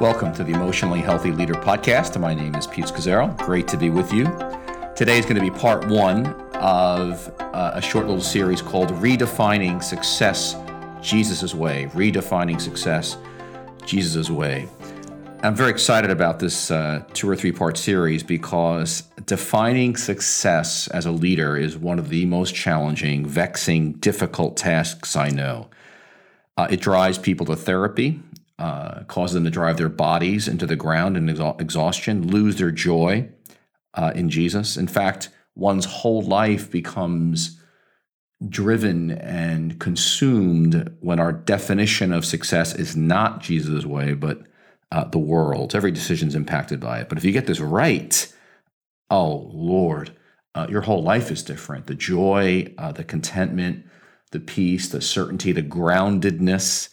Welcome to the Emotionally Healthy Leader Podcast. My name is Pete Scazzero. Great to be with you. Today is going to be part one of uh, a short little series called Redefining Success Jesus' Way. Redefining Success Jesus' Way. I'm very excited about this uh, two or three part series because defining success as a leader is one of the most challenging, vexing, difficult tasks I know. Uh, it drives people to therapy, uh, them to drive their bodies into the ground in exhaustion, lose their joy uh, in Jesus. In fact, one's whole life becomes driven and consumed when our definition of success is not Jesus' way, but uh, the world. Every decision is impacted by it. But if you get this right, oh Lord, uh, your whole life is different. The joy, uh, the contentment, the peace, the certainty, the groundedness.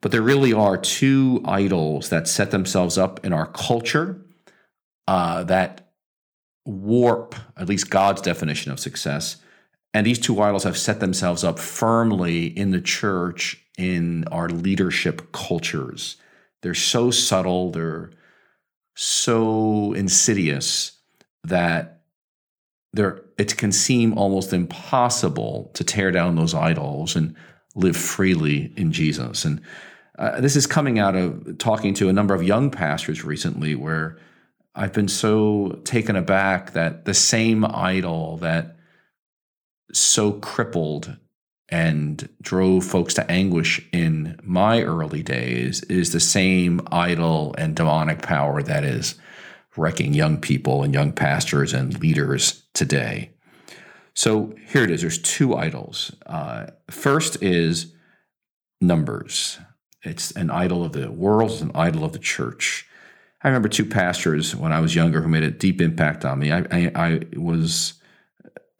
But there really are two idols that set themselves up in our culture uh, that warp at least God's definition of success. And these two idols have set themselves up firmly in the church in our leadership cultures. They're so subtle, they're so insidious that they're, it can seem almost impossible to tear down those idols and live freely in Jesus. And uh, this is coming out of talking to a number of young pastors recently where I've been so taken aback that the same idol that so crippled and drove folks to anguish in my early days is the same idol and demonic power that is wrecking young people and young pastors and leaders today. So here it is there's two idols. Uh, first is numbers, it's an idol of the world, it's an idol of the church. I remember two pastors when I was younger who made a deep impact on me. I, I, I was.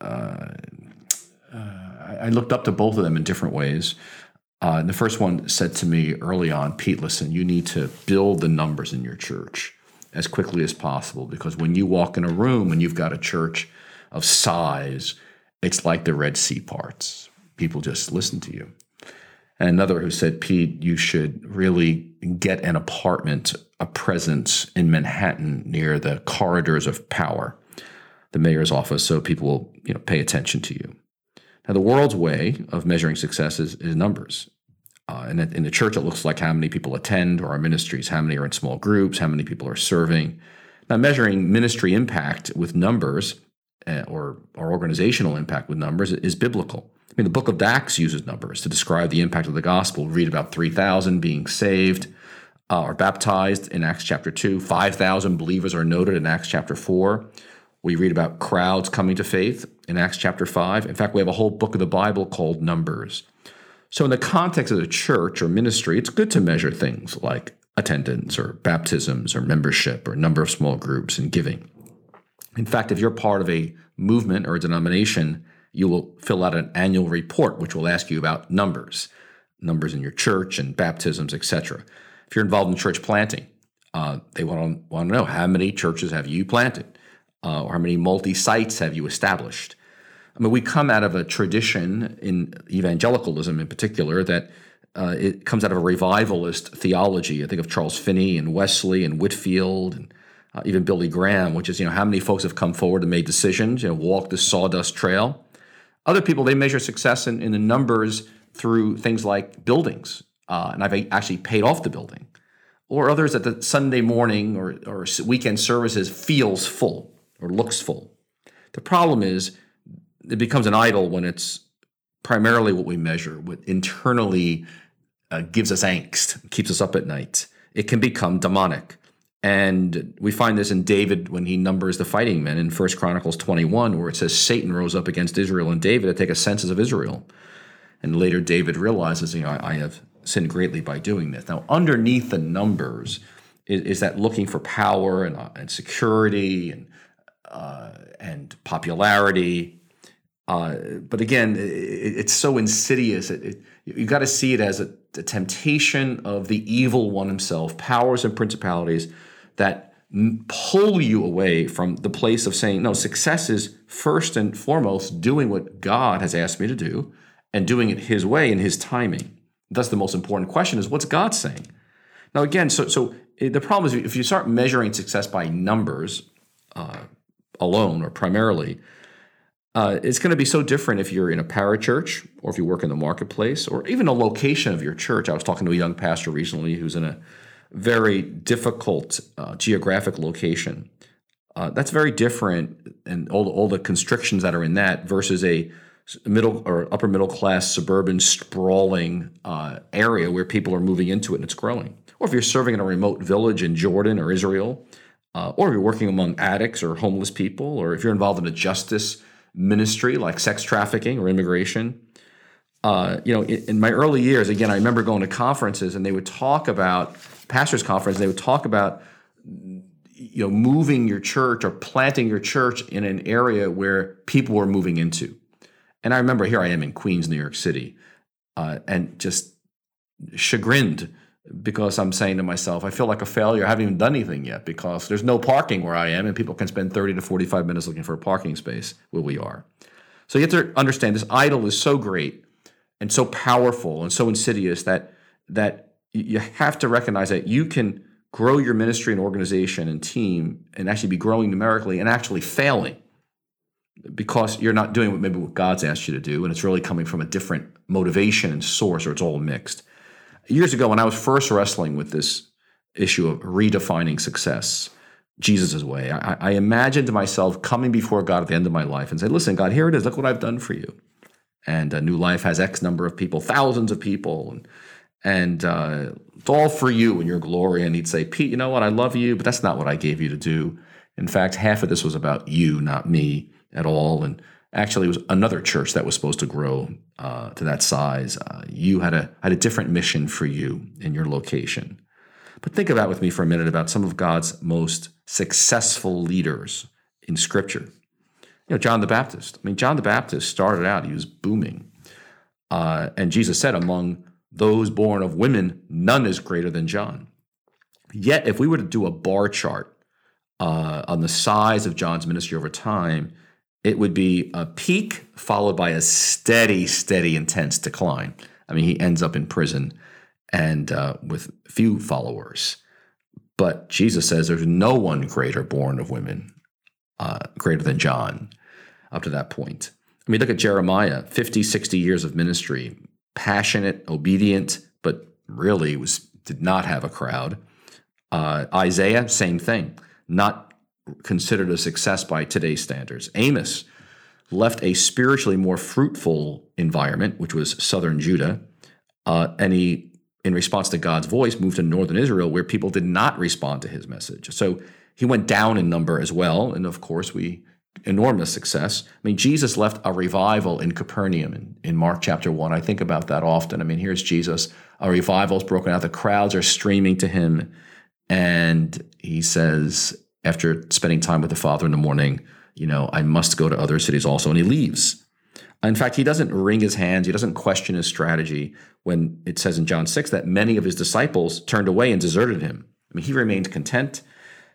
Uh, I looked up to both of them in different ways. Uh, and the first one said to me early on, Pete, listen, you need to build the numbers in your church as quickly as possible because when you walk in a room and you've got a church of size, it's like the Red Sea parts. People just listen to you. And another who said, Pete, you should really get an apartment, a presence in Manhattan near the corridors of power, the mayor's office, so people will you know, pay attention to you. Now, the world's way of measuring success is, is numbers. Uh, and in the church, it looks like how many people attend or our ministries, how many are in small groups, how many people are serving. Now, measuring ministry impact with numbers uh, or, or organizational impact with numbers is biblical. Mean, the book of Acts uses numbers to describe the impact of the gospel. We read about 3,000 being saved uh, or baptized in Acts chapter 2. 5,000 believers are noted in Acts chapter 4. We read about crowds coming to faith in Acts chapter 5. In fact, we have a whole book of the Bible called Numbers. So, in the context of the church or ministry, it's good to measure things like attendance or baptisms or membership or number of small groups and giving. In fact, if you're part of a movement or a denomination, you will fill out an annual report which will ask you about numbers, numbers in your church and baptisms, etc. If you're involved in church planting, uh, they want to, want to know how many churches have you planted? uh, or how many multi sites have you established? I mean, we come out of a tradition in evangelicalism in particular that uh, it comes out of a revivalist theology. I think of Charles Finney and Wesley and Whitefield and uh, even Billy Graham, which is, you know, how many folks have come forward and made decisions, you know, walk the sawdust trail. Other people, they measure success in, in the numbers through things like buildings. Uh, and I've actually paid off the building. Or others that the Sunday morning or, or weekend services feels full or looks full. The problem is it becomes an idol when it's primarily what we measure, what internally uh, gives us angst, keeps us up at night. It can become demonic. And we find this in David when he numbers the fighting men in 1 Chronicles 21, where it says Satan rose up against Israel and David to take a census of Israel. And later David realizes, you know, I, I have sinned greatly by doing this. Now, underneath the numbers is, is that looking for power and, uh, and security and uh, and popularity. Uh, but again, it, it's so insidious. It, it, you got to see it as a, a, temptation of the evil one himself, powers and principalities that pull you away from the place of saying, no, success is first and foremost doing what God has asked me to do and doing it His way in His timing. That's the most important question is what's God saying? Now, again, so so the problem is if you start measuring success by numbers uh, alone or primarily, uh, it's going to be so different if you're in a parachurch or if you work in the marketplace or even a location of your church. I was talking to a young pastor recently who's in a very difficult uh, geographic location. Uh, that's very different, and all the, all the constrictions that are in that versus a middle or upper middle class suburban sprawling uh, area where people are moving into it and it's growing. Or if you're serving in a remote village in Jordan or Israel, uh, or if you're working among addicts or homeless people, or if you're involved in a justice ministry like sex trafficking or immigration. Uh, you know, in, in, my early years, again, I remember going to conferences and they would talk about pastors' conference. They would talk about you know moving your church or planting your church in an area where people were moving into. And I remember here I am in Queens, New York City, uh, and just chagrined because I'm saying to myself, I feel like a failure. I haven't even done anything yet because there's no parking where I am, and people can spend 30 to 45 minutes looking for a parking space where we are. So you have to understand this idol is so great and so powerful and so insidious that that you have to recognize that you can grow your ministry and organization and team and actually be growing numerically and actually failing because you're not doing what maybe what God's asked you to do, and it's really coming from a different motivation and source, or it's all mixed years ago when I was first wrestling with this issue of redefining success, Jesus' way, I, I imagined myself coming before God at the end of my life and say, listen, God, here it is. Look what I've done for you. And a New Life has X number of people, thousands of people, and and uh, it's all for you and your glory. And he'd say, Pete, you know what? I love you, but that's not what I gave you to do. In fact, half of this was about you, not me at all. And actually, it was another church that was supposed to grow uh, to that size. Uh, you had a had a different mission for you in your location. But think about with me for a minute about some of God's most successful leaders in Scripture. You know, John the Baptist. I mean, John the Baptist started out; he was booming, uh, and Jesus said, "Among those born of women, none is greater than John." Yet, if we were to do a bar chart uh, on the size of John's ministry over time, it would be a peak followed by a steady, steady, intense decline. I mean, he ends up in prison and uh, with few followers. But Jesus says there's no one greater born of women, uh, greater than John, up to that point. I mean, look at Jeremiah 50, 60 years of ministry, passionate, obedient, but really was did not have a crowd. Uh, Isaiah, same thing, not considered a success by today's standards. Amos left a spiritually more fruitful environment, which was southern Judah, uh, and he, in response to God's voice, moved to northern Israel, where people did not respond to his message. So he went down in number as well, and of course, we enormous success. I mean, Jesus left a revival in Capernaum in, in Mark chapter one. I think about that often. I mean, here's Jesus, a revival is broken out, the crowds are streaming to him, and he says, after spending time with the Father in the morning, you know, I must go to other cities also. And he leaves. In fact, he doesn't wring his hands, he doesn't question his strategy when it says in John 6 that many of his disciples turned away and deserted him. I mean, he remained content.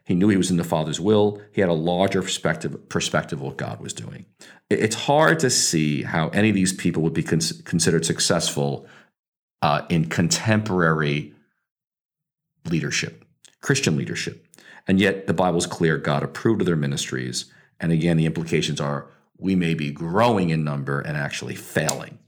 He knew he was in the Father's will. He had a larger perspective, perspective of what God was doing. It's hard to see how any of these people would be cons- considered successful uh, in contemporary leadership, Christian leadership. And yet the Bible's clear God approved of their ministries. And again, the implications are we may be growing in number and actually failing.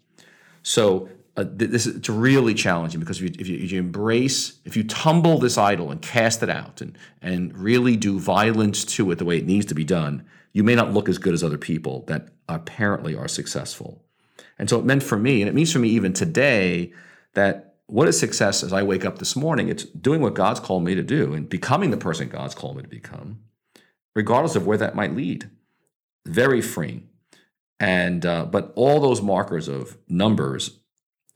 So uh, this is it's really challenging because if you, if you, if you embrace, if you tumble this idol and cast it out and, and really do violence to it the way it needs to be done, you may not look as good as other people that apparently are successful. And so it meant for me, and it means for me even today, that what is success as I wake up this morning? It's doing what God's called me to do and becoming the person God's called me to become, regardless of where that might lead. Very freeing. And uh, but all those markers of numbers,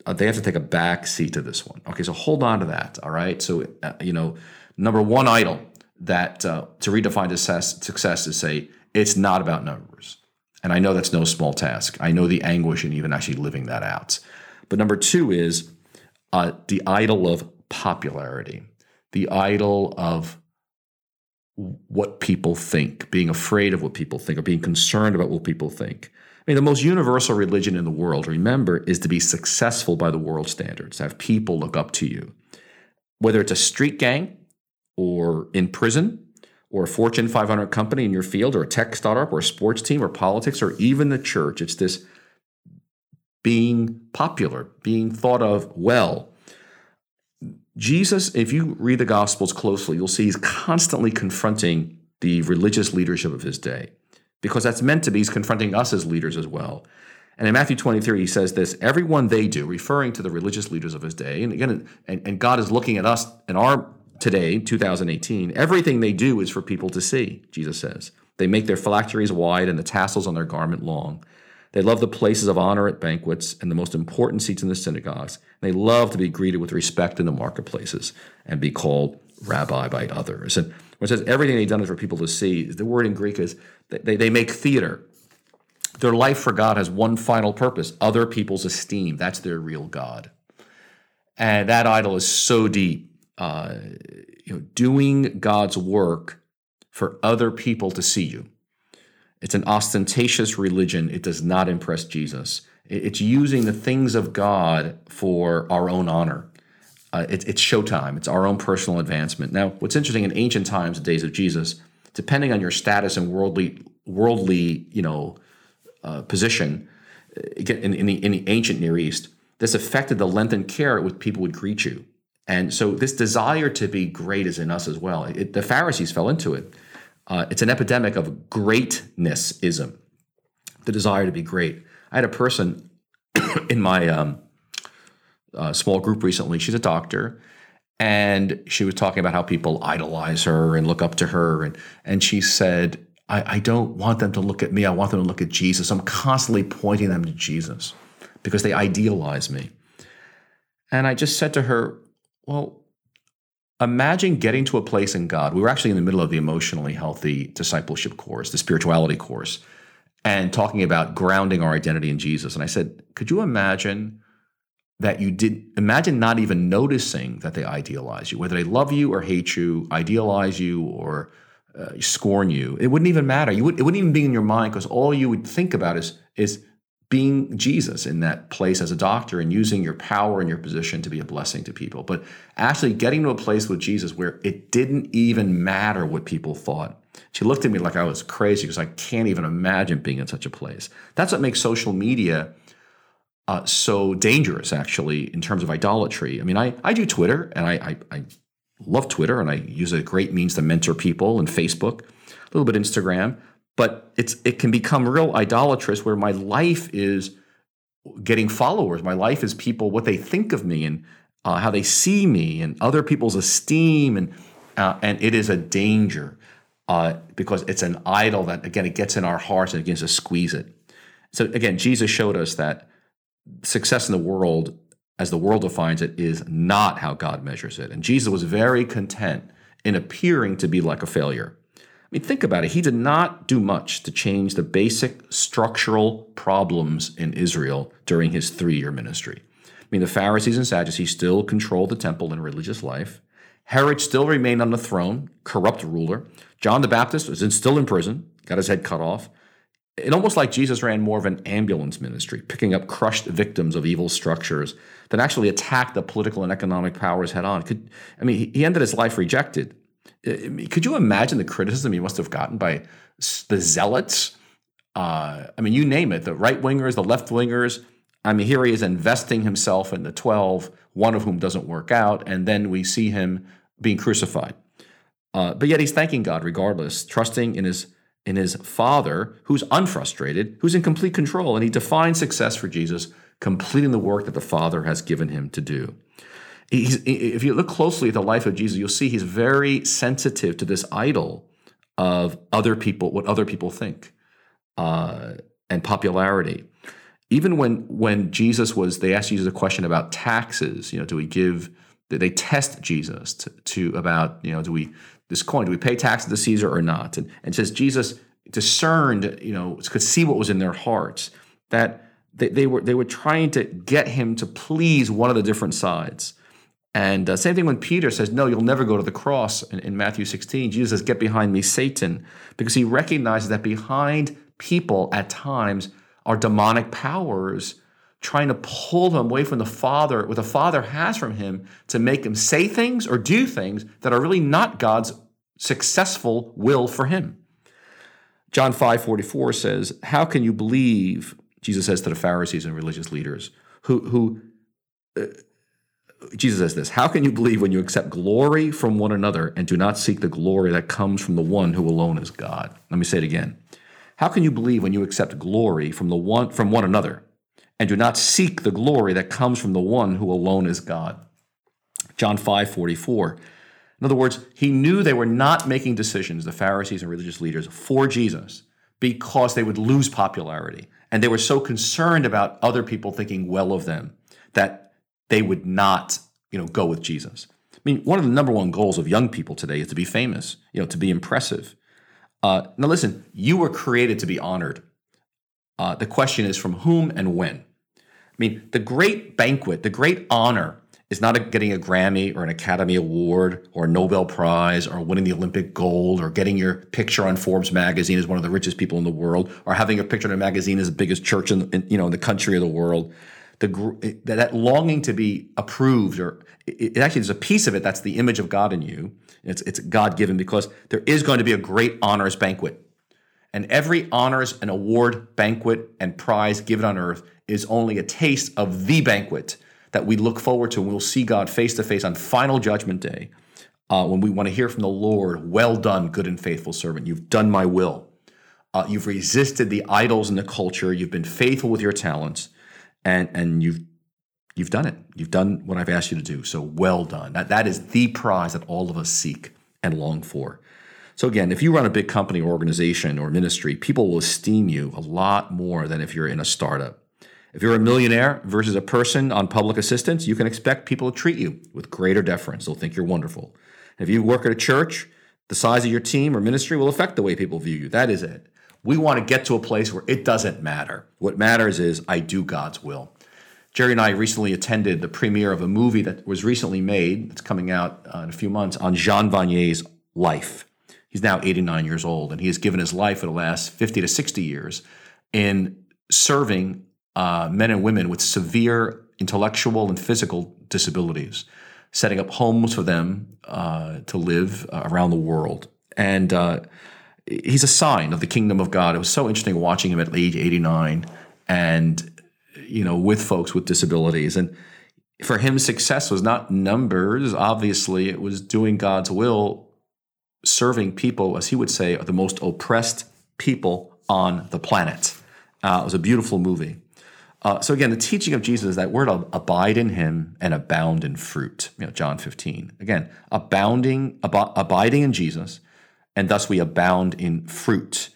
uh, they have to take a back seat to this one. Okay, so hold on to that. All right. So uh, you know, number one idol that uh, to redefine success, success is say it's not about numbers. And I know that's no small task. I know the anguish in even actually living that out. But number two is uh, the idol of popularity, the idol of what people think, being afraid of what people think, or being concerned about what people think. I mean, the most universal religion in the world, remember, is to be successful by the world standards, have people look up to you. whether it's a street gang or in prison or a Fortune 500 company in your field or a tech startup or a sports team or politics or even the church. It's this being popular, being thought of well. Jesus, if you read the Gospels closely, you'll see he's constantly confronting the religious leadership of his day because that's meant to be. He's confronting us as leaders as well. And in Matthew 23, he says this everyone they do, referring to the religious leaders of his day. And again, and, and God is looking at us in our today, 2018. Everything they do is for people to see, Jesus says. They make their phylacteries wide and the tassels on their garment long. They love the places of honor at banquets and the most important seats in the synagogues. They love to be greeted with respect in the marketplaces and be called rabbi by others. And when it says everything they've done is for people to see, the word in Greek is they, they make theater. Their life for God has one final purpose other people's esteem. That's their real God. And that idol is so deep. Uh, you know, doing God's work for other people to see you. It's an ostentatious religion. It does not impress Jesus. It's using the things of God for our own honor. Uh, it, it's showtime. It's our own personal advancement. Now, what's interesting in ancient times, the days of Jesus, depending on your status and worldly, worldly, you know, uh, position, uh, in, in, the, in the ancient Near East, this affected the length and care with people would greet you. And so this desire to be great is in us as well. It, the Pharisees fell into it. Uh, it's an epidemic of greatnessism, the desire to be great. I had a person in my um, uh, small group recently. She's a doctor, and she was talking about how people idolize her and look up to her, and and she said, I, I don't want them to look at me. I want them to look at Jesus. I'm constantly pointing them to Jesus because they idealize me. And I just said to her, Well, imagine getting to a place in God. We were actually in the middle of the emotionally healthy discipleship course, the spirituality course, and talking about grounding our identity in Jesus. And I said, Could you imagine that you did imagine not even noticing that they idealize you, whether they love you or hate you, idealize you or uh, scorn you? It wouldn't even matter. You would, it wouldn't even be in your mind because all you would think about is is being Jesus in that place as a doctor and using your power and your position to be a blessing to people. But actually getting to a place with Jesus where it didn't even matter what people thought. She looked at me like I was crazy because I can't even imagine being in such a place. That's what makes social media uh, so dangerous, actually, in terms of idolatry. I mean, I, I do Twitter and I, I, I love Twitter and I use a great means to mentor people and Facebook, a little bit Instagram but it's it can become real idolatrous where my life is getting followers. My life is people what they think of me and uh, how they see me and other people's esteem and uh, and it is a danger uh, because it's an idol that again it gets in our hearts and it begins to squeeze it. So again, Jesus showed us that success in the world, as the world defines it, is not how God measures it. And Jesus was very content in appearing to be like a failure. I mean, think about it. He did not do much to change the basic structural problems in Israel during his three year ministry. I mean, the Pharisees and Sadducees still controlled the temple and religious life. Herod still remained on the throne, corrupt ruler. John the Baptist was in, still in prison, got his head cut off. It almost like Jesus ran more of an ambulance ministry, picking up crushed victims of evil structures than actually attacked the political and economic powers head on. Could, I mean, he ended his life rejected could you imagine the criticism he must have gotten by the zealots? Uh, I mean, you name it, the right wingers, the left wingers. I mean, here he is investing himself in the 12, one of whom doesn't work out, and then we see him being crucified. Uh, but yet he's thanking God regardless, trusting in his in his Father, who's unfrustrated, who's in complete control, and he defines success for Jesus, completing the work that the Father has given him to do he's, if you look closely at the life of Jesus, you'll see he's very sensitive to this idol of other people, what other people think, uh, and popularity. Even when when Jesus was, they asked Jesus a question about taxes. You know, do we give? They test Jesus to, to about you know, do we this coin? Do we pay taxes to the Caesar or not? And, and says Jesus discerned, you know, could see what was in their hearts. That they, they were they were trying to get him to please one of the different sides. And uh, same thing when Peter says, No, you'll never go to the cross in, in, Matthew 16. Jesus says, Get behind me, Satan, because he recognizes that behind people at times are demonic powers trying to pull him away from the Father, what the Father has from him, to make him say things or do things that are really not God's successful will for him. John 5 44 says, How can you believe, Jesus says to the Pharisees and religious leaders, who, who uh, Jesus says this, How can you believe when you accept glory from one another and do not seek the glory that comes from the one who alone is God? Let me say it again. How can you believe when you accept glory from the one from one another and do not seek the glory that comes from the one who alone is God? John 5 44. In other words, he knew they were not making decisions, the Pharisees and religious leaders, for Jesus because they would lose popularity. And they were so concerned about other people thinking well of them that they would not, you know, go with Jesus. I mean, one of the number one goals of young people today is to be famous, you know, to be impressive. Uh, now, listen, you were created to be honored. Uh, the question is from whom and when. I mean, the great banquet, the great honor is not getting a Grammy or an Academy Award or a Nobel Prize or winning the Olympic gold or getting your picture on Forbes magazine as one of the richest people in the world or having a picture in a magazine as the biggest church in, in you know in the country of the world. The that longing to be approved or it, it actually there's a piece of it that's the image of God in you. It's it's God given because there is going to be a great honors banquet. And every honors and award banquet and prize given on earth is only a taste of the banquet that we look forward to we'll see God face to face on final judgment day uh, when we want to hear from the Lord, well done, good and faithful servant. You've done my will. Uh, you've resisted the idols in the culture. You've been faithful with your talents, and and you've you've done it. You've done what I've asked you to do. So well done. That that is the prize that all of us seek and long for. So again, if you run a big company or organization or ministry, people will esteem you a lot more than if you're in a startup. If you're a millionaire versus a person on public assistance, you can expect people to treat you with greater deference. They'll think you're wonderful. If you work at a church, the size of your team or ministry will affect the way people view you. That is it. We want to get to a place where it doesn't matter. What matters is I do God's will. Geri and I recently attended the premiere of a movie that was recently made, that's coming out uh, in a few months, on Jean Vanier's life. He's now 89 years old, and he has given his life for the last 50 to 60 years in serving uh, men and women with severe intellectual and physical disabilities, setting up homes for them uh, to live uh, around the world. And uh, he's a sign of the kingdom of God. It was so interesting watching him at age 89 and, you know, with folks with disabilities. And for him, success was not numbers. Obviously, it was doing God's will, serving people, as he would say, are the most oppressed people on the planet. Uh, it was a beautiful movie. Uh, so again, the teaching of Jesus is that we're to abide in Him and abound in fruit. You know, John 15. Again, abounding, ab- abiding in Jesus, and thus we abound in fruit.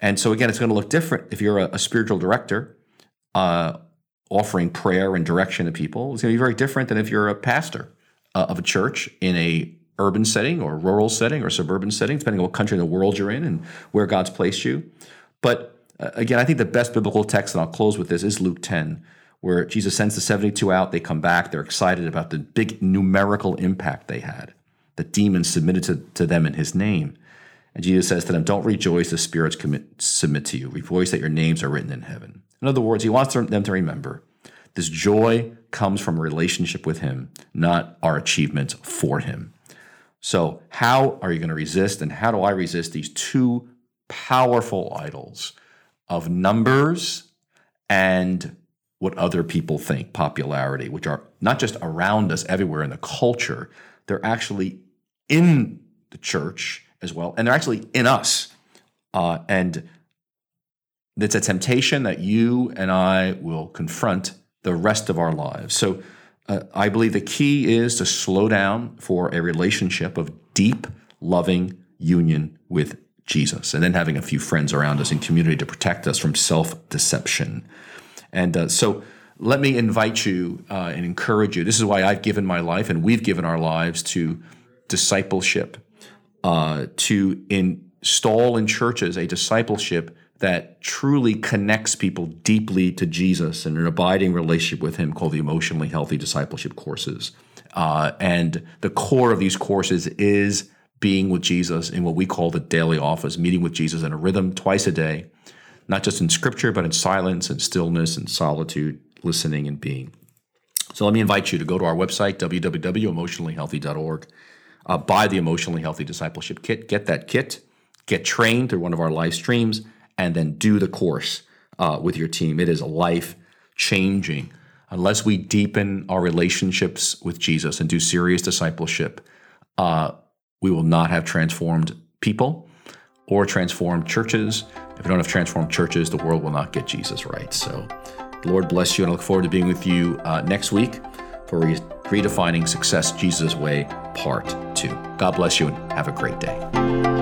And so again, it's going to look different if you're a, a spiritual director uh, offering prayer and direction to people. It's going to be very different than if you're a pastor uh, of a church in a urban setting or rural setting or suburban setting, depending on what country in the world you're in and where God's placed you. But Uh, again, I think the best biblical text, and I'll close with this, is Luke 10, where Jesus sends the 72 out. They come back. They're excited about the big numerical impact they had. The demons submitted to, to them in his name. And Jesus says to them, Don't rejoice, the spirits commit, submit to you. Rejoice that your names are written in heaven. In other words, he wants them to remember this joy comes from a relationship with him, not our achievements for him. So, how are you going to resist, and how do I resist these two powerful idols of numbers and what other people think, popularity, which are not just around us everywhere in the culture, they're actually in the church as well, and they're actually in us. Uh, and it's a temptation that you and I will confront the rest of our lives. So uh, I believe the key is to slow down for a relationship of deep, loving union with Jesus, and then having a few friends around us in community to protect us from self deception. And uh, so, let me invite you uh, and encourage you. This is why I've given my life, and we've given our lives to discipleship, uh, to install in churches a discipleship that truly connects people deeply to Jesus and an abiding relationship with Him called the Emotionally Healthy Discipleship Courses. Uh, and the core of these courses is being with Jesus in what we call the daily office, meeting with Jesus in a rhythm twice a day, not just in scripture, but in silence and stillness and solitude, listening and being. So let me invite you to go to our website, www.emotionallyhealthy.org, uh, buy the Emotionally Healthy Discipleship Kit, get that kit, get trained through one of our live streams, and then do the course uh, with your team. It is life changing. Unless we deepen our relationships with Jesus and do serious discipleship, uh, we will not have transformed people or transformed churches. If we don't have transformed churches, the world will not get Jesus right. So, Lord bless you, and I look forward to being with you uh, next week for Re- Redefining Success Jesus' Way, Part 2. God bless you, and have a great day.